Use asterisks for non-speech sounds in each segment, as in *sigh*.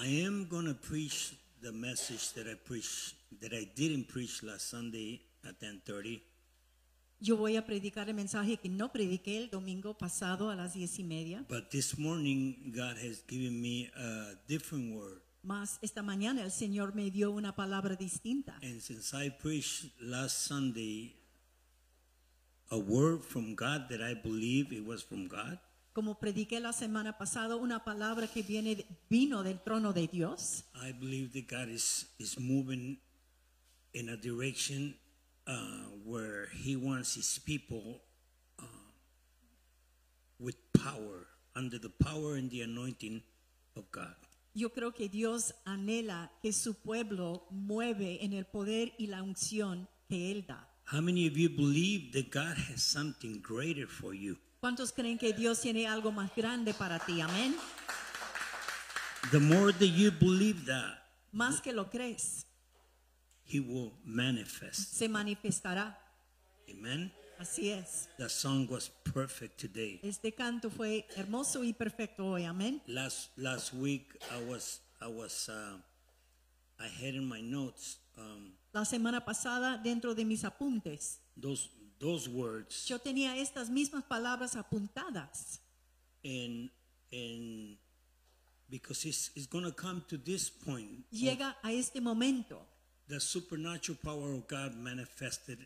I am going to preach the message that I preached that I didn't preach last Sunday at 10:30. Yo voy a predicar el mensaje que no prediqué el domingo pasado a las diez y media. But this morning God has given me a different word. Más esta mañana el Señor me dio una palabra distinta. And since I preached last Sunday a word from God that I believe it was from God, Como prediqué la semana pasada una palabra que viene vino del trono de Dios, I believe that God is, is moving in a direction uh, where He wants His people uh, with power, under the power and the anointing of God. yo creo que Dios anhela que su pueblo mueve en el poder y la unción que él da. How many of you believe that God has something greater for you? ¿Cuántos creen que Dios tiene algo más grande para ti? Amén. The more that you believe that, Más que lo crees, He will manifest. se manifestará. Amen. Así es. That song was perfect today. Este canto fue hermoso y perfecto hoy. Amén. Last last week I was I was uh, I had in my notes um, La semana pasada, dentro de mis apuntes, those those words yo tenía estas mismas palabras apuntadas. and and because it's it's gonna come to this point Llega a este momento the supernatural power of God manifested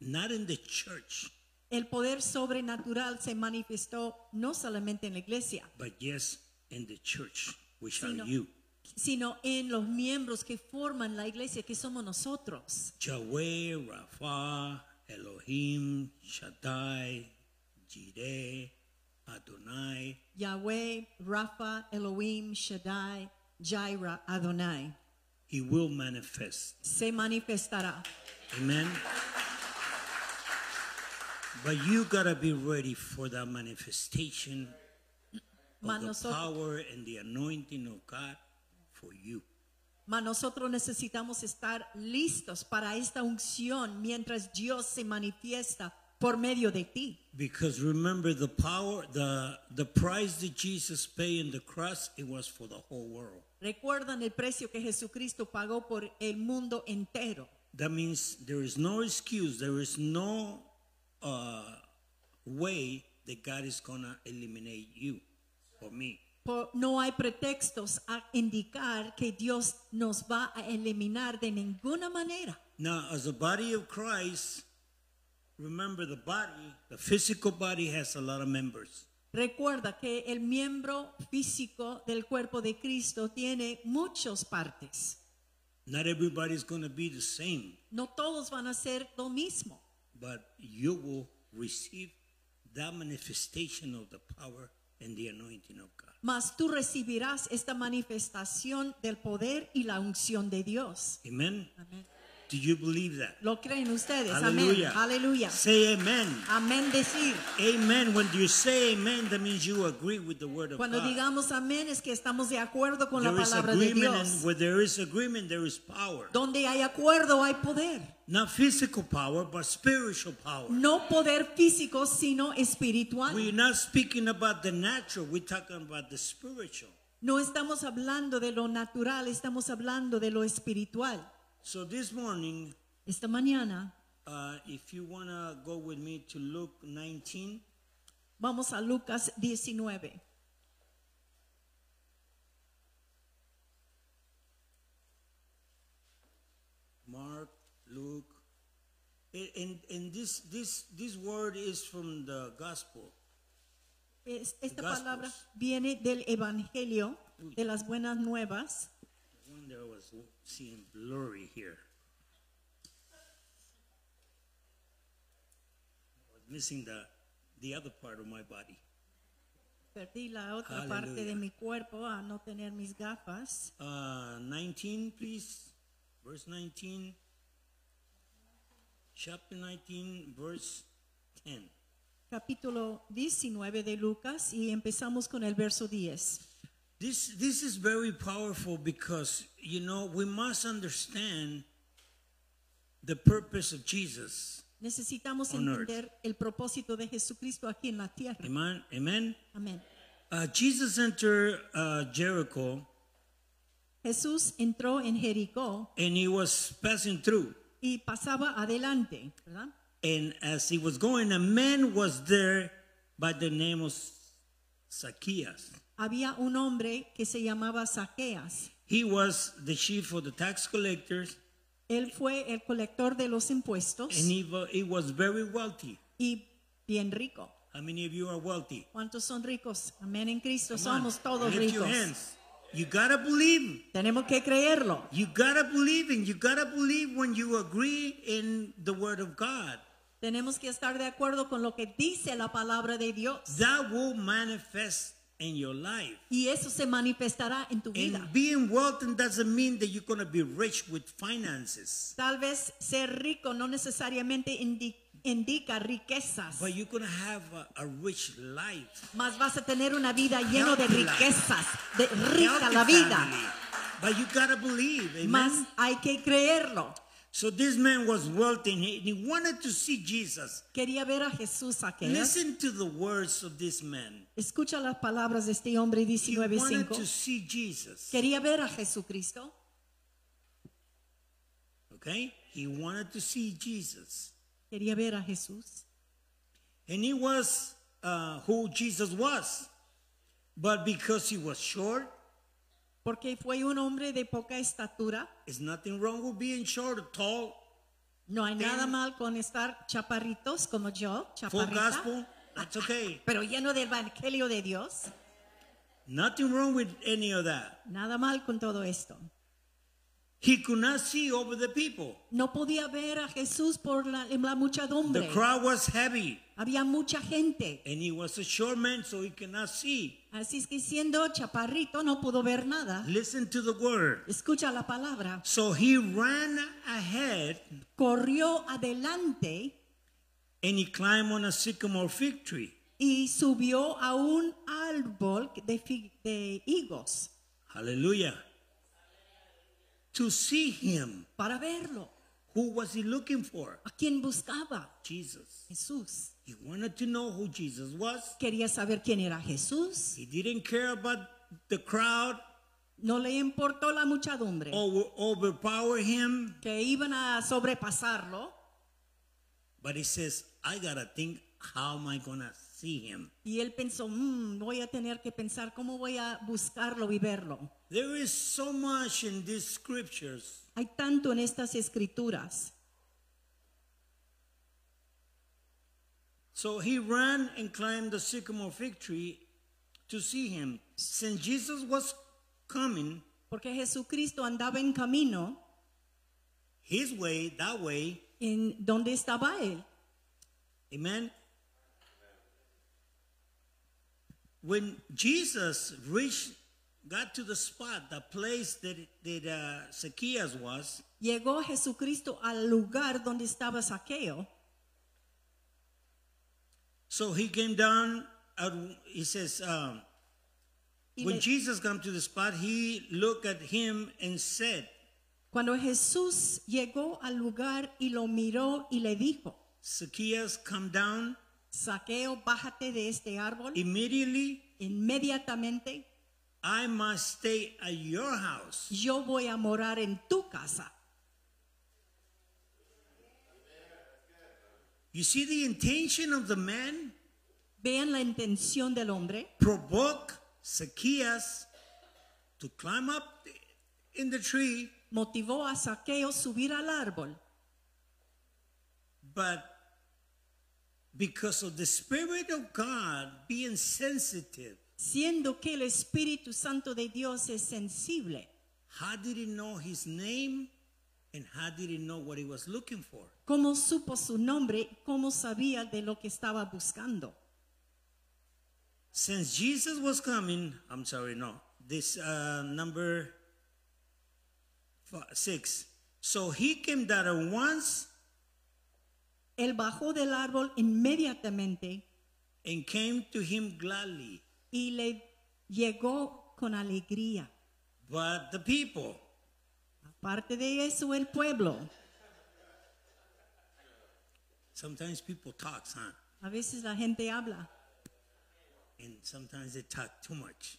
not in the church El poder sobrenatural se manifestó no solamente en la iglesia, but yes in the church which are Sino- you sino en los miembros que forman la iglesia, que somos nosotros. Yahweh, Rapha, Elohim, Shaddai, Jireh, Adonai, Yahweh, Rapha, Elohim, Shaddai, Jireh, Adonai. He will manifest. Se manifestará. Amen. But you gotta be ready for that manifestation of the power and the anointing of God for you. Ma nosotros necesitamos estar listos para esta unción mientras Dios se manifiesta por medio de ti. Because remember the power, the the price that Jesus paid in the cross, it was for the whole world. Recuerdan el precio que Jesucristo pagó por el mundo entero. That means there is no excuse, there is no uh, way that God is gonna eliminate you or me. Por- no hay pretextos a indicar que Dios nos va a eliminar de ninguna manera. Now, as a body of Christ, remember the body, the physical body has a lot of members. Recuerda que el miembro físico del cuerpo de Cristo tiene muchas partes. Not everybody's gonna be the same, No todos van a ser lo mismo, but you will receive that manifestation of the power and the anointing of God. mas tú recibirás esta manifestación del poder y la unción de Dios. Amen? Amén. Do you believe that? ¿Lo creen ustedes? Amén. Aleluya. Say amen. Amén decir. Amen. When you say amen, that means you agree with the word of Cuando God. digamos amén es que estamos de acuerdo con la There is palabra de Dios. and where there is agreement, there is power. Donde hay acuerdo hay poder. Not physical power, but spiritual power. No poder físico, sino espiritual. We're not speaking about the natural, we're talking about the spiritual. No estamos hablando de lo natural, estamos hablando de lo espiritual. So this morning, Esta mañana uh, if you want to go with me to Luke 19, vamos a Lucas 19. Mark, Luke, and, and, this, this, this word is from the gospel. Es- Esta palabra viene del Evangelio, de las buenas nuevas. I wonder I was seeing blurry here. I was missing the, the other part of my body. Perdí la otra parte Aleluya. de mi cuerpo a no tener mis gafas. Uh, 19, please. Verse 19. Chapter 19, verse 10. Capítulo 19 de Lucas y empezamos con el verso 10. This, this is very powerful because, you know, we must understand the purpose of Jesus. Necesitamos On earth. entender el propósito de Jesucristo aquí en la tierra. Amen. Amen. Amén. Uh, Jesus entered uh, Jericho Jesús entró en Jericó and he was passing through. y pasaba adelante, ¿verdad? And as he was going, a man was there by the name of Zacchaeus. Había un hombre que se llamaba Saqueas. He was the chief of the tax collectors, Él fue el colector de los impuestos and he, wa- he was very wealthy. y bien rico. How many of you are wealthy? ¿Cuántos son ricos? Amén en Cristo. Come on, Somos todos lift your ricos. hands. You gotta believe. Tenemos que creerlo. You gotta believe, and you gotta believe when you agree in the word of God. Tenemos que estar de acuerdo con lo que dice la palabra de Dios. That will manifest in your life. Y eso se manifestará en tu vida. And being wealthy doesn't mean that you're gonna be rich with finances, Tal vez ser rico no necesariamente indi- indica riquezas, but you're gonna have a, a rich life. más vas a tener una vida llena de riquezas, de rica la vida. family. But you gotta believe. Más hay que creerlo. So this man was wealthy and he, wanted to see Jesus. Quería ver a Jesús aquel. Listen to the words of this man. Escucha las palabras de este hombre He wanted 19:5. to see Jesus. Quería ver a Jesucristo. Okay? He wanted to see Jesus. Quería ver a Jesús. And he was uh, who Jesus was. But because he was short, Porque fue un hombre de poca estatura. there's nothing wrong with being short or tall. No hay nada Ten- mal con estar chaparritos como yo, Full chaparrita, gospel, that's okay. pero lleno del evangelio de Dios. Nothing wrong with any of that. Nada mal con todo esto. He could not see over the people. No podía ver a Jesús por la, la The muchedumbre. crowd was heavy, Había mucha gente. and he was a short man, so he cannot see. Así es que siendo chaparrito no pudo ver nada. Listen to the word. Escucha la palabra. So he ran ahead Corrió adelante and he climbed on a sycamore fig tree. y subió a un árbol de, fi- de higos Hallelujah. To see him. para verlo. Who was he looking for? ¿A quién buscaba? Jesus. Jesús. He wanted to know who Jesus was. Quería saber quién era Jesús. He didn't care about the crowd No le importó la muchedumbre or overpower him. que iban a sobrepasarlo. But he says, I gotta think, how am I gonna see him? Y él pensó, "Mm, voy a tener que pensar cómo voy a buscarlo y verlo. There is so much in these scriptures Hay tanto en estas escrituras. So he ran and climbed the sycamore fig tree to see him. Since Jesus was coming Porque Jesucristo andaba en camino his way, that way, en donde estaba él. amen. When Jesus reached, got to the spot, the place that, that uh, Zacchaeus was, Llegó Jesucristo al lugar donde estaba Saqueo. So he came down. Uh, he says, um, when Jesus came to the spot, he looked at him and said, cuando Jesús llegó al lugar y lo miró y le dijo, Zacchaeus, come down. Saqueo, bájate de este árbol. Immediately, Inmediatamente I must stay at your house. yo voy a morar en tu casa. You see the intention of the man? Vean la intención del hombre. Provoke Zacchaeus to climb up in the tree, Motivó a Saqueo subir al árbol. but because of the Spirit of God being sensitive, Siendo que el Espíritu Santo de Dios es sensible. how did he know his name and how did he know what he was looking for? ¿Cómo supo su nombre? ¿Cómo sabía de lo que estaba buscando? Since Jesus was coming, I'm sorry, no, this uh, number six. So he came down at once Él bajó del árbol inmediatamente and came to him gladly. y le llegó con alegría. But the people, Aparte de eso, el pueblo. sometimes people talk, huh? A veces la gente habla, And sometimes they talk too much.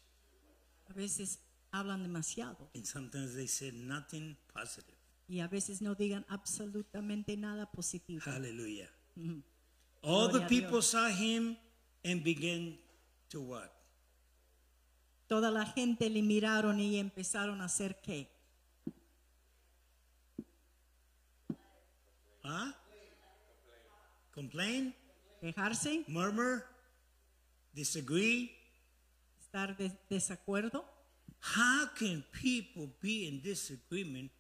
a veces hablan demasiado and sometimes they say nothing positive. y a veces no digan absolutamente nada positivo. Hallelujah. All Gloria the people saw him and began to what? Toda la gente le miraron y empezaron a hacer qué? Huh? Complain, Quejarse, murmur, disagree. estar de desacuerdo. How can people be in disagreement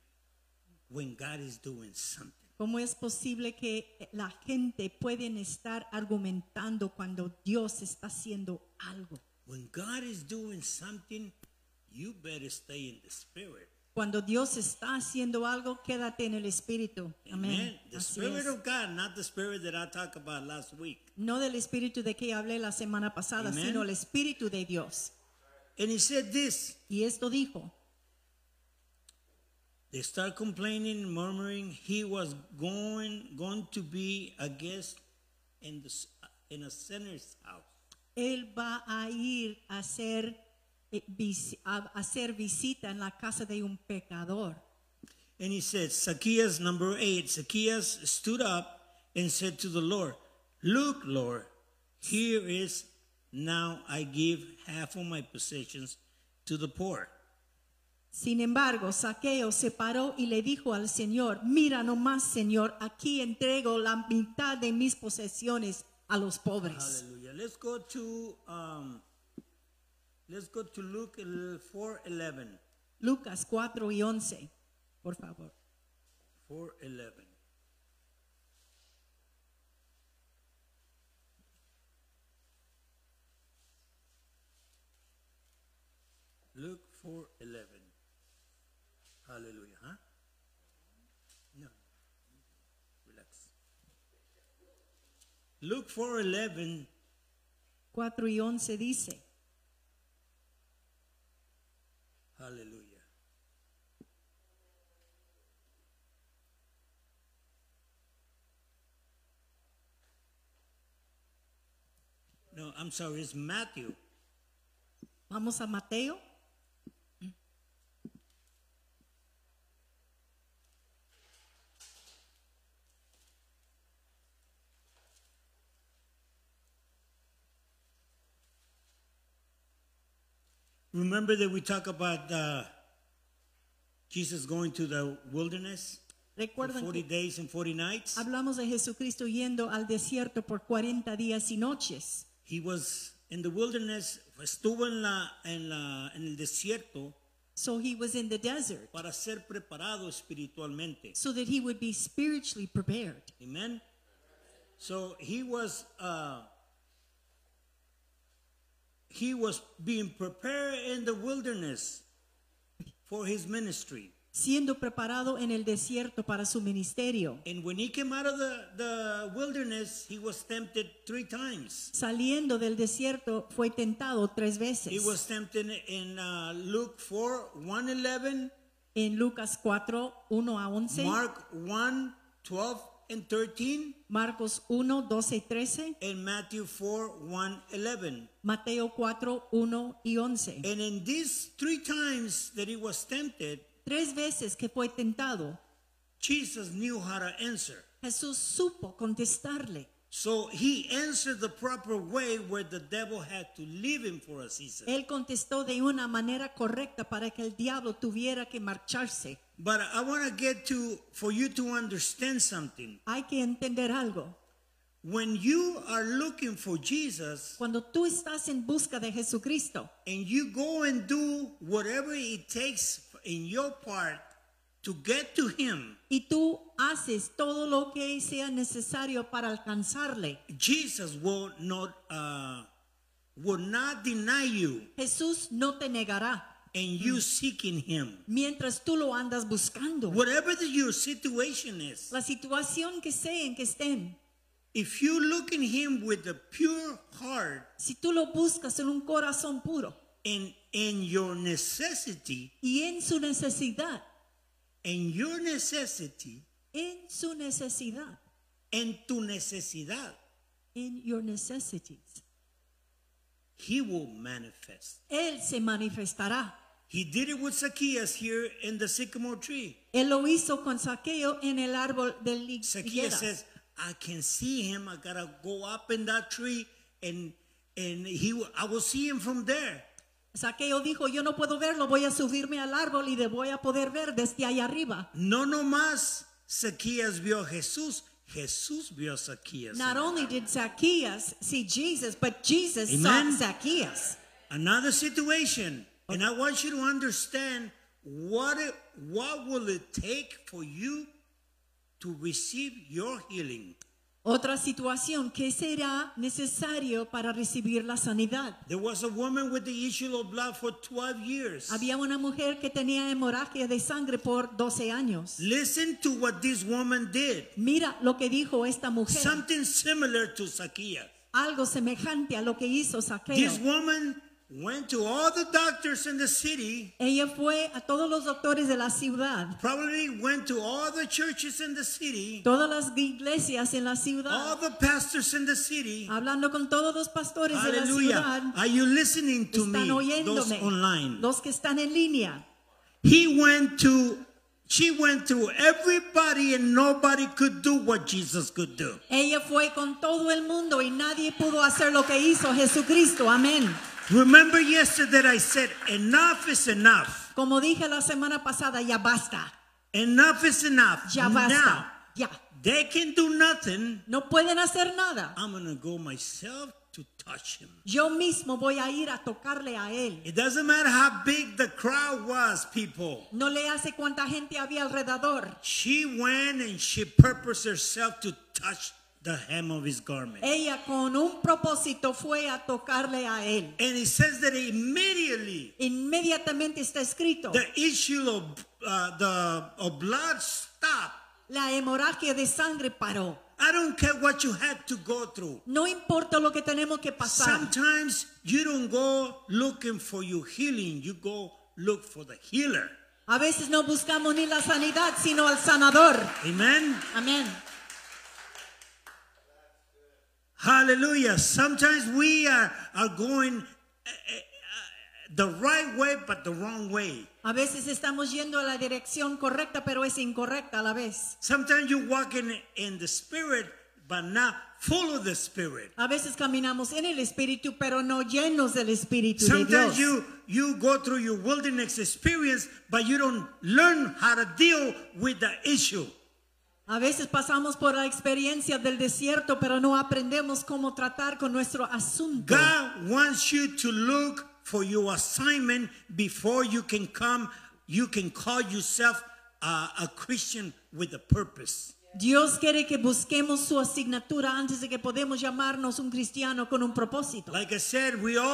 when God is doing something? ¿Cómo es posible que la gente pueden estar argumentando cuando Dios está haciendo algo? When God is doing something, you better stay in the spirit. Cuando Dios está haciendo algo, quédate en el espíritu. Amén. Amen. The Así spirit es. of God, not the spirit that I talked about last week. No del espíritu de que hablé la semana pasada, Amen. sino el espíritu de Dios. And he said this. Y esto dijo, They start complaining, murmuring. He was going going to be a guest in the in a sinner's house. él va a ir a vis- a hacer visita en la casa de un pecador. And he said, Zacchaeus, number eight, Zacchaeus stood up and said to the Lord, Look, Lord, here is now I give half of my possessions to the poor. Sin embargo, Saqueo se paró y le dijo al Señor, mira nomás, Señor, aquí entrego la mitad de mis posesiones a los pobres. Hallelujah. Let's go to um, let's go to Luke uh, four eleven. Lucas 4 y 11, por favor. Four eleven. Luke four eleven. Hallelujah, huh? No. Relax. Luke four eleven 4 y 11 dice, Hallelujah. No, I'm sorry, it's Matthew. vamos a Mateo Remember that we talk about uh, Jesus going to the wilderness for 40 days and 40 nights? hablamos de Jesucristo yendo al desierto por 40 días y noches. He was in the wilderness, estuvo en, la, en, la, en el desierto So he was in the desert para ser preparado espiritualmente. so that he would be spiritually prepared. Amen. So he was uh, he was being prepared in the wilderness for his ministry. siendo preparado en el desierto para su ministerio. And when he came out of the, the wilderness, he was tempted three times. Saliendo del desierto fue tentado tres He veces. was tempted in uh, Luke 4, 1, 11, En Lucas 4, 1 a 11, Mark 1, 12 and 13, Marcos 1, 12 y 13, and Matthew 4, 1, 11. Mateo 4, 1 y 11. And in these three times that he was tempted, Tres veces que fue tentado, Jesus knew how to answer. Jesús supo contestarle. So he answered the proper way where the devil had to leave him for a season. Él contestó de una manera correcta para que el diablo tuviera que marcharse. But I want to get to, for you to understand something. Hay que entender algo. When you are looking for Jesus Cuando tú estás en busca de Jesucristo and you go and do whatever it takes in your part to get to him, y tú haces todo lo que sea necesario para alcanzarle, Jesus will not, uh, will not deny you Jesús no te negará and you seeking him. mientras tú lo andas buscando. Whatever the, your situation is, La situación que sea en que estén, if you look in him with a pure heart si tú lo buscas en un corazón puro and in your necessity, y en su necesidad, in your necessity, en su necesidad, en tu necesidad, in your necessities, he will manifest. Él se manifestará. He did it with Zacchaeus here in the sycamore tree. Él lo hizo con saqueo en el árbol del lig- Zacchaeus says, I can see him. I gotta go up in that tree and and he I will see him from there. Saqueo dijo, yo no puedo verlo, voy a subirme al árbol y le voy a poder ver desde ahí arriba. No nomás Zacchaeus vio a Jesús, Jesús vio a Zacchaeus. Not only did Zacchaeus see Jesus, but Jesus Amen. saw Zacchaeus. Another situation, and I want you to understand what it, what will it take for you to receive your healing. Otra situación, ¿qué será necesario para recibir la sanidad? There was a woman with the issue of blood for 12 years. Había una mujer que tenía hemorragia de sangre por 12 años. Listen to what this woman did. Mira lo que dijo esta mujer. Something similar to Zacchaeus. Algo semejante a lo que hizo Saqueo. This woman went to all the doctors in the city, Ella fue a todos los doctores de la ciudad, probably went to all the churches in the city, todas las iglesias en la all ciudad, the pastors in the city. hablando con todos los pastores de la Hallelujah. ciudad. Are you listening to me? Están Those oyéndome. online. Los que están en línea. He went to, she went to everybody and nobody could do what Jesus could do. Ella fue con todo el mundo y nadie pudo hacer lo que hizo Jesucristo. Amén. Remember yesterday I said, enough is enough. Como dije la semana pasada, ya basta. Enough is enough. Ya Now, basta. Ya. they can do nothing. No pueden hacer nada. I'm going to go myself to touch him. Yo mismo voy a ir a tocarle a él. It doesn't matter how big the crowd was, people. No le hace cuánta gente había alrededor. She went and she purposed herself to touch the hem of his garment. Ella con un propósito fue a tocarle a él. And it says that immediately Inmediatamente está escrito. the issue of uh, the of blood stopped. La hemorragia de sangre paró. I don't care what you had to go through. No importa lo que tenemos que pasar. Sometimes you don't go looking for your healing, you go look for the healer. A veces no buscamos ni la sanidad, sino al sanador. Amen. Amén. Hallelujah. Sometimes we are, are going uh, uh, the right way, but the wrong way. A veces estamos yendo a la dirección correcta, pero es incorrecta a la vez. Sometimes you walk in, in the spirit, but not full of the spirit. A veces caminamos en el Espíritu, pero no llenos del Espíritu de Sometimes Dios. you, you go through your wilderness experience, but you don't learn how to deal with the issue. A veces pasamos por la experiencia del desierto, pero no aprendemos cómo tratar con nuestro asunto. God wants you to look for your assignment before you can come. You can call yourself a, a Christian with a purpose. Dios quiere que busquemos su asignatura antes de que podamos llamarnos un cristiano con un propósito. Like I said, we all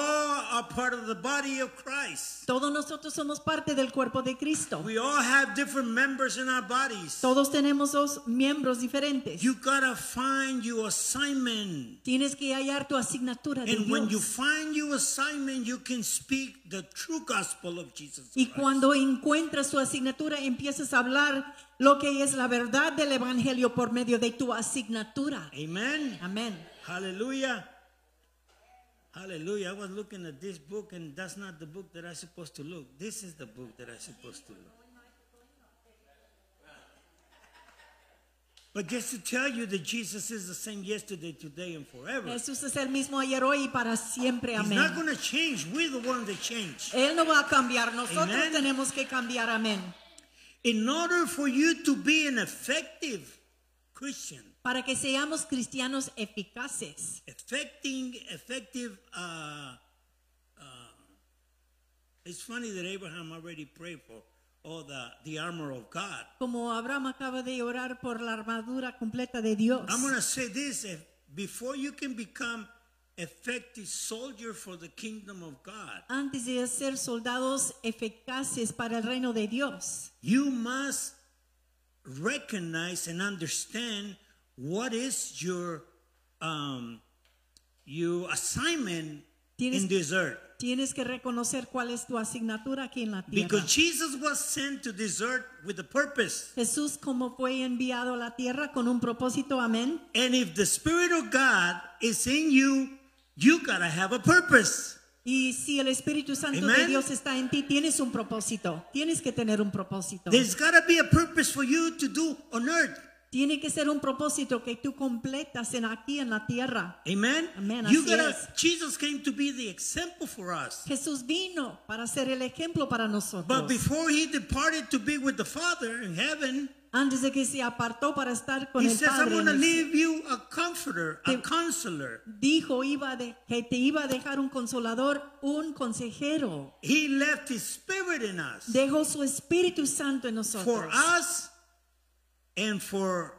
are part of the body of Christ. Todos nosotros somos parte del cuerpo de Cristo. We all have different members in our bodies. Todos tenemos dos miembros diferentes. You gotta find your assignment. Tienes que hallar tu asignatura de And when you Dios. find your assignment, you can speak the true gospel of Jesus Y Christ. cuando encuentras tu asignatura, empiezas a hablar lo que es la verdad del Evangelio por medio de tu asignatura. Amen. Amén. Hallelujah. Hallelujah. I was looking at this book, and that's not the book that I'm supposed to look. This is the book that I'm supposed to look. But just to tell you that Jesus is the same yesterday, today, and forever. Jesús es el mismo ayer, hoy y para siempre. He's not Amén. going to change. We're the ones that change. Él no va a cambiar, nosotros Amen. tenemos que cambiar. Amén. In order for you to be an effective Christian, Para que seamos cristianos eficaces. effecting, effective. Uh, uh, it's funny that Abraham already prayed for all the, the armor of God. Como Abraham acaba de orar por la armadura completa de Dios. I'm going to say this if, before you can become effective soldier for the kingdom of God, Antes de ser soldados eficaces para el reino de Dios, you must recognize and understand what is your um, your assignment Tienes- in this earth. tienes que reconocer cuál es tu asignatura aquí en la tierra. Because Jesus was sent to this earth with a purpose. Jesús como fue enviado a la tierra con un propósito, amén. And if the Spirit of God is in you, you gotta have a purpose. Y si el Espíritu Santo de Amen. Dios está en ti, tienes un propósito. Tienes que tener un propósito. There's got to be a purpose for you to do on earth. Tiene que ser un propósito que tú completas en aquí en la tierra. Amen. Amen, You gotta. Jesus came to be the example for us. Jesús vino para ser el ejemplo para But nosotros. before he departed to be with the Father in heaven, Antes de que se apartó para estar con he el says, "I'm Padre, going to en leave you a comforter, a counselor." dijo iba de, que te iba a dejar un consolador, un consejero. He left his spirit in us Dejó su Espíritu Santo en for nosotros. us and for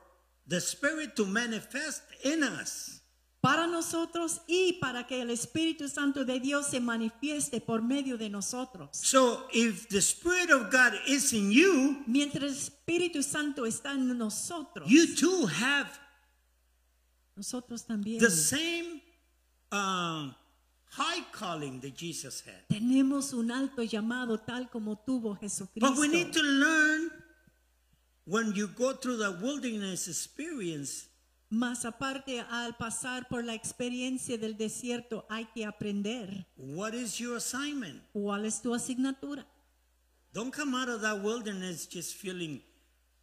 the spirit to manifest in us. Para nosotros y para que el Espíritu Santo de Dios se manifieste por medio de nosotros. So if the spirit of God is in you, Mientras el Espíritu Santo está en nosotros, you too have nosotros también the same um, high calling that Jesus had. tenemos un alto llamado tal como tuvo Jesucristo. But we need to learn when you go through the wilderness experience, Más aparte, al pasar por la experiencia del desierto, hay que aprender what is your assignment? cuál es tu asignatura. Don't come out of that wilderness just feeling,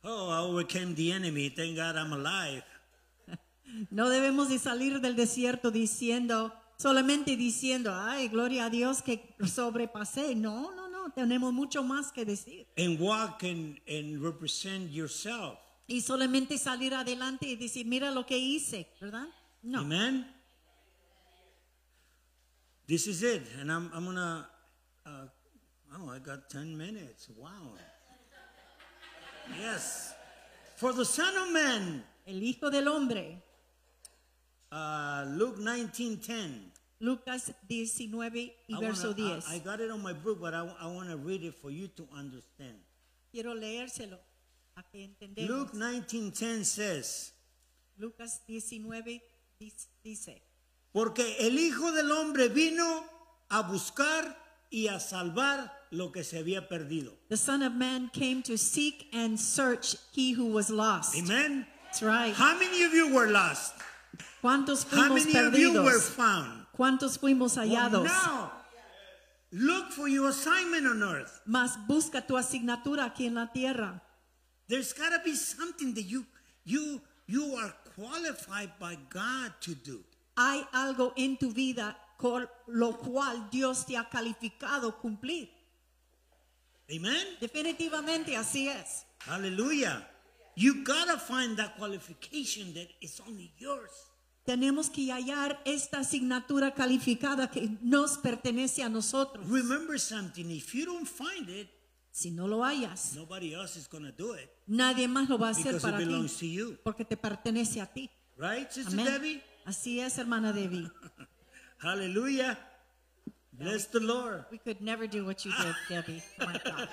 oh, I overcame the enemy. Thank God I'm alive. *laughs* No debemos de salir del desierto diciendo, solamente diciendo, ay, gloria a Dios que sobrepasé. No, no, tenemos mucho más que decir. And walk and, and represent yourself. Y solamente salir adelante y decir, mira lo que hice, ¿verdad? No. Amen. This is it. And I'm, I'm going to, uh, oh, I got 10 minutes. Wow. Yes. For the Son of Man, El Hijo del Hombre, uh, Luke 19:10. Lucas 19 y I verso wanna- 10. I, I got it on my book, but I, want to read it for you to understand. Quiero leérselo a que entendamos. Luke 19:10 says, Lucas 19 dis- dice, porque el Hijo del Hombre vino a buscar y a salvar lo que se había perdido. The Son of Man came to seek and search he who was lost. Amen. That's right. How many of you were lost? ¿Cuántos How many of you were found? ¿Cuántos fuimos Well, hallados? now, look for your assignment on earth. Mas busca tu asignatura aquí en la tierra. There's got to be something that you you you are qualified by God to do. Hay algo en tu vida con lo cual Dios te ha calificado cumplir. Amen. Definitivamente así es. Hallelujah. You gotta find that qualification that is only yours. Tenemos que hallar esta asignatura calificada que nos pertenece a nosotros. Remember something. If you don't find it, Si no lo hallas, nobody else is gonna do it nadie más lo va a hacer para ti, porque te pertenece a ti. right, Sister. Debbie? Así es, hermana Debbie. *laughs* Hallelujah. Bless the Lord. We could never do what you did, *laughs* Debbie. Oh my God.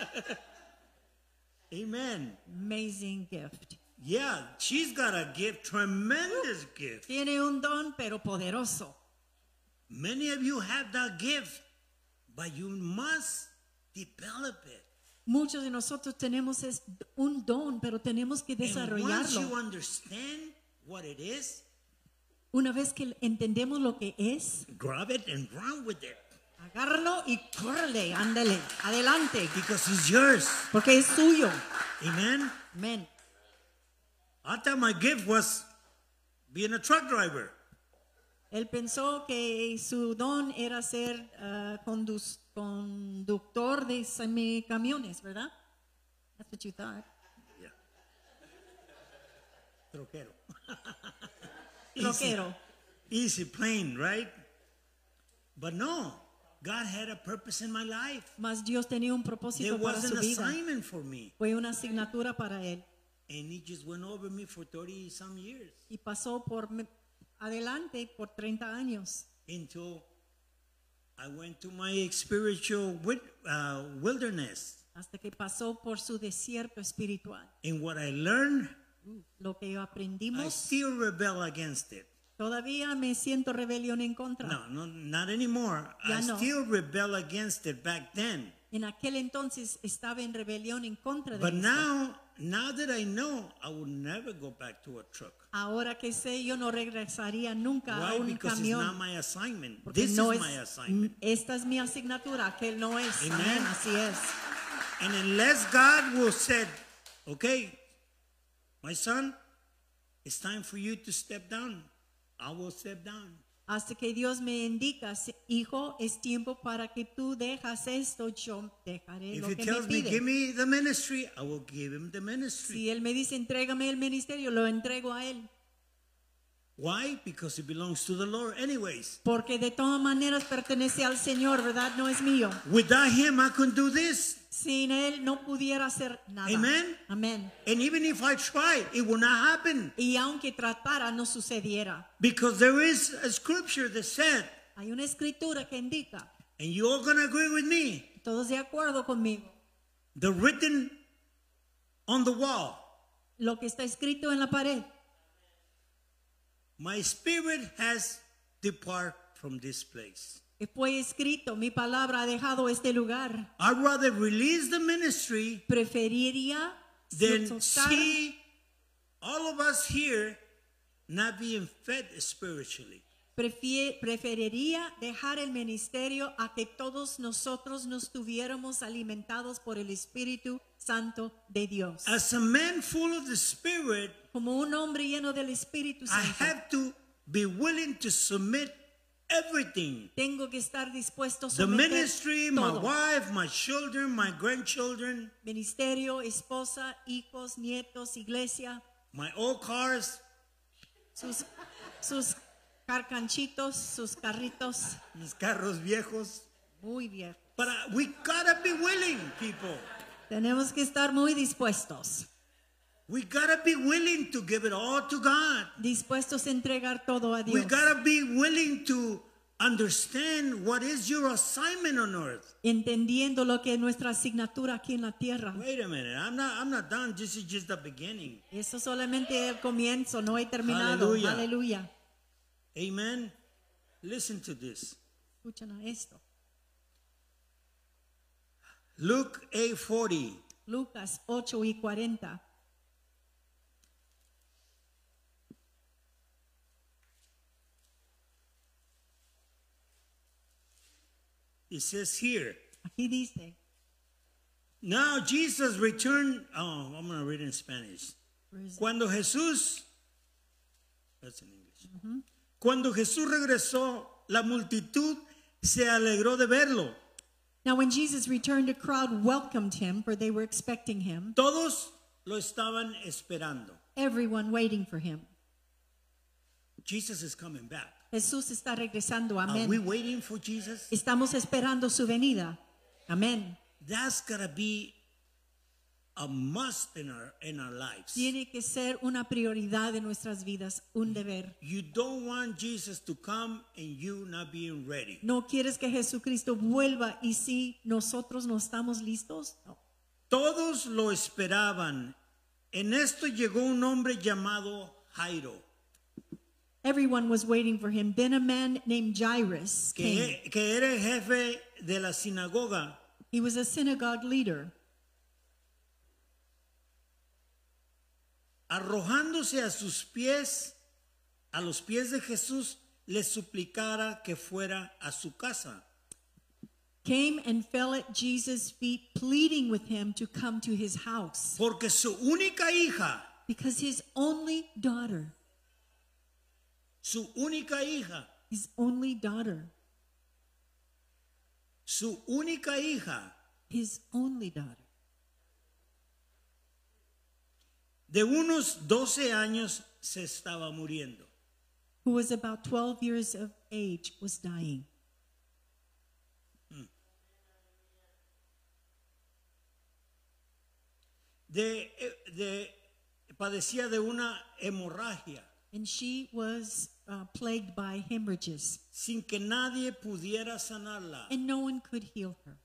Amen. Amazing gift. Yeah, she's got a gift, tremendous gift. Tiene un don, pero poderoso. Many of you have that gift, but you must develop it. Muchos de nosotros tenemos es- un don, pero tenemos que And once you desarrollarlo. understand what it is, Una vez que entendemos lo que es, grab it and run with it agárralo y córrele, ándale, adelante, because it's yours. porque es suyo. Amen. Amén. I thought my gift was being a truck driver. Él pensó que su don era ser ah, condus- conductor de semicamiones, ¿verdad? That's what you thought. Yeah. Troquero. *laughs* Troquero. Easy, plain, right? But no, God had a purpose in my life. Mas Dios tenía un There propósito para was su an vida. assignment for me. Fue una asignatura para él. And he just went over me for 30 some years Y pasó por me- adelante por 30 años. until I went to my spiritual uh, wilderness. Hasta que pasó por su desierto espiritual. And what I learned, Lo que I aprendimos, still rebel against it. todavía me siento rebelión en contra. No, no, not anymore. Ya I no. still rebel against it back then. En aquel entonces estaba en rebelión en contra de But now, now that I know, I will never go back to a truck. Ahora que sé, yo no regresaría nunca a Why? un Because it's camión. not my assignment. Porque This no is es, my assignment. esta es mi asignatura, aquel no es. Amen. Amén, así es. And unless God will said, okay, my son, it's time for you to step down. I will step down. Hasta que Dios me indica, "Sí, hijo, es tiempo para que tú dejas esto, yo dejaré If lo he que tells me me, pide. give me the ministry, I will give him the ministry. Si él me dice, entrégame el ministerio, lo entrego a él. Why? Because it belongs to the Lord, anyways. Porque de todas maneras pertenece al Señor, ¿verdad? No es mío. Without him, I couldn't do this. Sin él no pudiera hacer nada. Amen. Amén. And even if I try, it will not happen. Y aunque tratara, no sucediera. Because there is a scripture that said, Hay una escritura que indica, and you all gonna agree with me, todos de acuerdo conmigo, the written on the wall. lo que está escrito en la pared. My spirit has departed from this place. Fue escrito, mi palabra ha dejado este lugar. I'd rather release the ministry Preferiría than soltar- see all of us here not being fed spiritually. Preferiría dejar el ministerio a que todos nosotros nos tuviéramos alimentados por el Espíritu Santo de Dios. As a man full of the Spirit, Como un hombre lleno del Espíritu I Santo, have to be willing to submit everything. tengo que estar dispuesto a The ministry, my todo. wife, my children, my grandchildren, Ministerio, esposa, hijos, nietos, iglesia, my old cars, sus, sus carcanchitos, sus carritos. mis carros viejos. Muy bien. But we gotta be willing, people. Tenemos que estar muy dispuestos, We gotta be willing to give it all to God. dispuestos a entregar todo a We Dios, gotta be willing to understand what is your assignment on earth. entendiendo lo que es nuestra asignatura aquí en la tierra. Wait a minute, I'm not I'm not done. This is just the beginning. Eso solamente el comienzo, no he terminado. Aleluya. Amen. Listen to this. Escuchen a esto. Luke 8:40. Lucas 8 y 40. It says here. Aquí dice, Now Jesus returned. Oh, I'm going to read in Spanish. Cuando Jesús, that's in English. Cuando Jesús regresó, la multitud se alegró de verlo. Now when Jesus returned, a crowd welcomed him, for they were expecting him, Todos lo estaban esperando. everyone waiting for him. Jesus is coming back. Jesús está regresando, Are we amén. waiting for Jesus? Estamos esperando su venida, amén. That's gotta be a must in our in our lives. Tiene que ser una prioridad en nuestras vidas, un deber. You don't want Jesus to come and you not being ready. ¿No quieres que Jesucristo vuelva y si nosotros no estamos listos? No. Todos lo esperaban. En esto llegó un hombre llamado Jairo, Everyone was waiting for him. Then a man named Jairus came. que, que era el jefe de la sinagoga. He was a synagogue leader. Arrojándose a sus pies, a los pies de Jesús, le suplicara que fuera a su casa. Came and fell at Jesus' feet, pleading with him to come to his house. Porque su única hija, Because his only daughter, su única hija, his only daughter, su única hija his only daughter, de unos 12 años se estaba muriendo. who was about 12 years of age, was dying. De, de- padecía de una hemorragia And she was uh, plagued by hemorrhages, sin que nadie pudiera sanarla. and no one could heal her.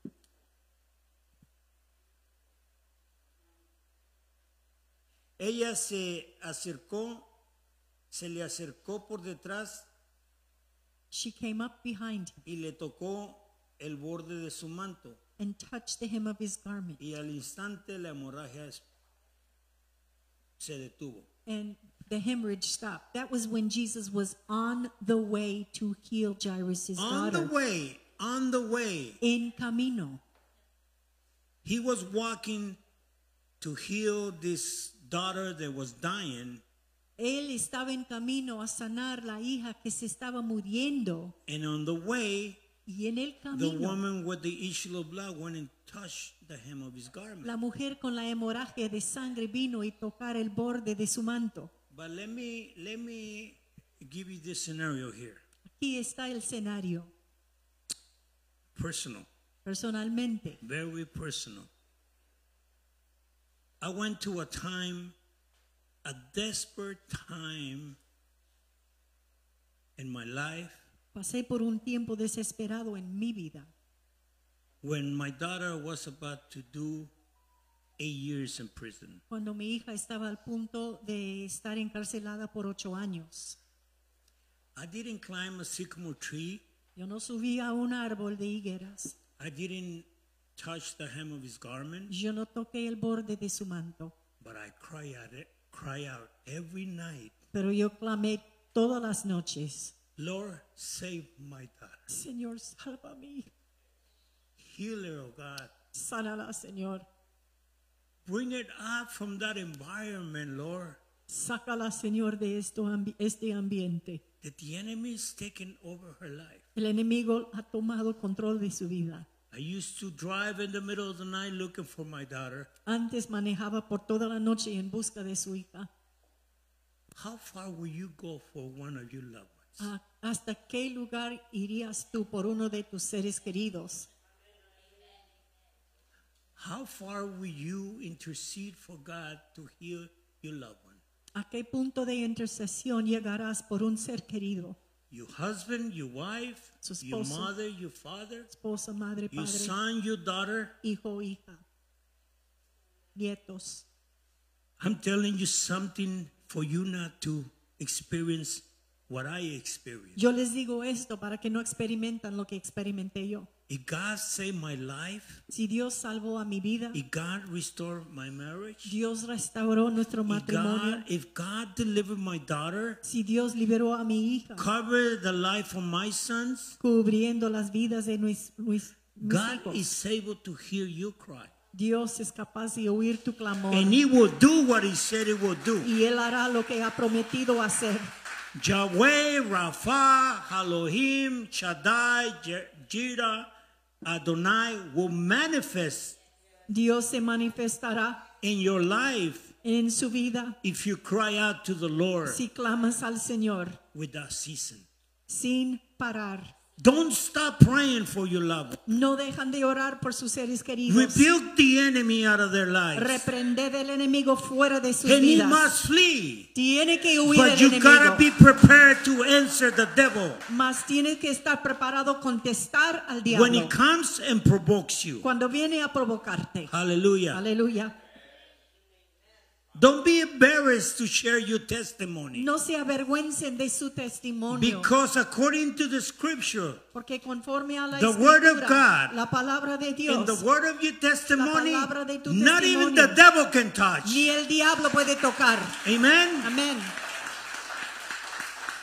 Ella se acercó, se le acercó por detrás She came up behind him y le tocó el borde de su manto and touched the hem of his garment. y al instante la hemorragia es- se detuvo. And the hemorrhage stopped. That was when Jesus was on the way to heal Jairus' On the daughter. way, on the way, In camino. he was walking to heal this daughter that was dying, Él estaba en camino a sanar la hija que se estaba muriendo. and on the way, Y en el the camino, woman with the issue of blood went and touched the hem of his garment. la mujer con la hemorragia de sangre vino y tocar el borde de su manto. But let me let me give you this scenario here, Aquí está el escenario, personal, personalmente. very personal. I went to a time, a desperate time in my life Pasé por un tiempo desesperado en mi vida, when my daughter was about to do eight years in prison. cuando mi hija estaba al punto de estar encarcelada por ocho años. I didn't climb a sycamore tree. Yo no subí a un árbol de higueras. I didn't touch the hem of his garment, Yo no toqué el borde de su manto. but I cry out cry out every night, Pero yo clamé todas las noches, Lord, save my daughter. Señor, salva a mi hija. Heal her, oh God. Sánala, Señor. Bring it out from that environment, Lord, Sácala, Señor, de esto, este ambiente. that the enemy is taking over her life. El enemigo ha tomado control de su vida. I used to drive in the middle of the night looking for my daughter. Antes manejaba por toda la noche en busca de su hija. How far will you go for one of your loved ones? Ah, ¿Hasta qué lugar irías tú por uno de tus seres queridos? How far will you intercede for God to heal your loved one? ¿A qué punto de intercesión llegarás por un ser querido? Your husband, your wife, Su your mother, your father, Esposa, madre, your padre, son, your daughter. hijo, hija, nietos. I'm telling you something for you not to experience what I experienced. Yo les digo esto para que no experimentan lo que experimenté yo. If God saved my life, Si Dios salvó a mi vida, if God restored my marriage, Dios restauró nuestro if matrimonio, God, if God delivered my daughter, si Dios liberó a mi hija, covered the life of my sons, cubriendo las vidas de nues- mis God hijos, is able to hear you cry. Dios es capaz de oír tu clamor And He will do what He said He will do. y Él hará lo que ha prometido hacer. Yahweh, Rapha, Elohim, Shaddai, Jireh, Adonai will manifest Dios se manifestará in your life en su vida if you cry out to the Lord si clamas al Señor without ceasing. sin parar. Don't stop praying for your loved. No dejan de orar por sus seres queridos. Rebuke the enemy out of their lives. Reprended el enemigo fuera de sus And he vidas. must flee. Tiene que huir But you enemigo. gotta be prepared to answer the devil Mas tiene que estar preparado contestar al when he diablo comes and provokes you. cuando viene a provocarte. Hallelujah. Aleluya. Don't be embarrassed to share your testimony. No se avergüencen de su testimonio. Because according to the scripture, Porque conforme a la The word of God la palabra de in Dios, the word of your testimony, La palabra de tu not even the devil can touch. ni el diablo puede tocar. Amen. Amén.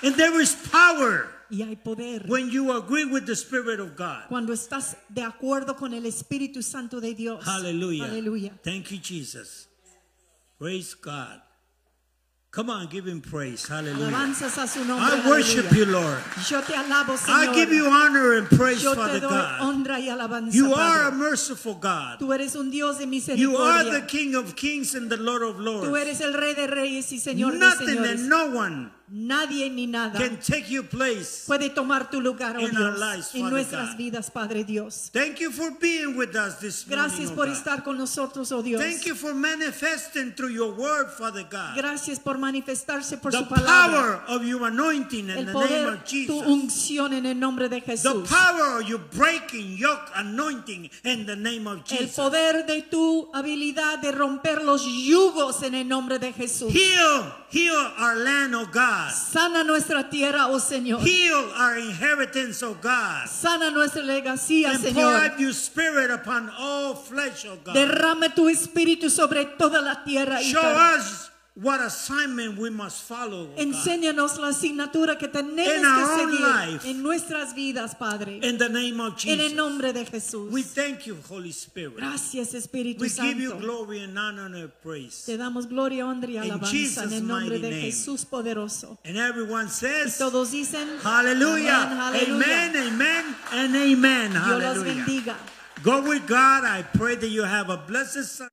And there is power Y hay poder when you agree with the Spirit of God. cuando estás de acuerdo con el Espíritu Santo de Dios. Hallelujah. Aleluya. Thank you, Jesus. Praise God. Come on, give him praise. Hallelujah. Alabanzas a su nombre. I worship aleluya. you, Lord. Yo te alabo, Señor. I give you honor and praise, Yo te Father doy God. honra y alabanza. You are a Padre. merciful God. Tú eres un Dios de You are the misericordia. King of kings and the Lord of Tú lords. eres el Rey de Reyes y Señor de Nothing Señores. and no one Nadie ni nada can take your place. puede tomar tu lugar, oh in Dios, lives, en nuestras God. vidas, Padre Dios. Thank you for being with us this. Gracias oh por estar con nosotros, oh Dios. Thank you for manifesting through your word, Father God. Gracias por manifestarse por the su palabra. power of your anointing in El the name poder, of tu Jesus. unción en el nombre de The Jesús. power of your breaking yoke anointing in the name of El Jesus. poder de tu habilidad de romper los yugos en el nombre de Jesús. Heal, heal our land, oh God. God. Sana nuestra tierra, oh Señor. Heal our inheritance, oh God. Sana nuestra legacía, And pour Señor. out your spirit upon all flesh, oh God. Derrame tu espíritu sobre toda la tierra. Show us what assignment we must follow, oh Enséñanos la asignatura que tenemos In our que seguir life. en nuestras vidas, Padre. In the name of En el Jesus. nombre de Jesús. We thank you, Holy Spirit. Gracias, Espíritu We give you glory and honor and praise. Te damos gloria, honra y alabanza Jesus' en el nombre de name. Jesús poderoso. And everyone says, Todos dicen, Hallelujah. Amen, amen, and amen. Dios los bendiga. Go with God. I pray that you have a blessed Sunday.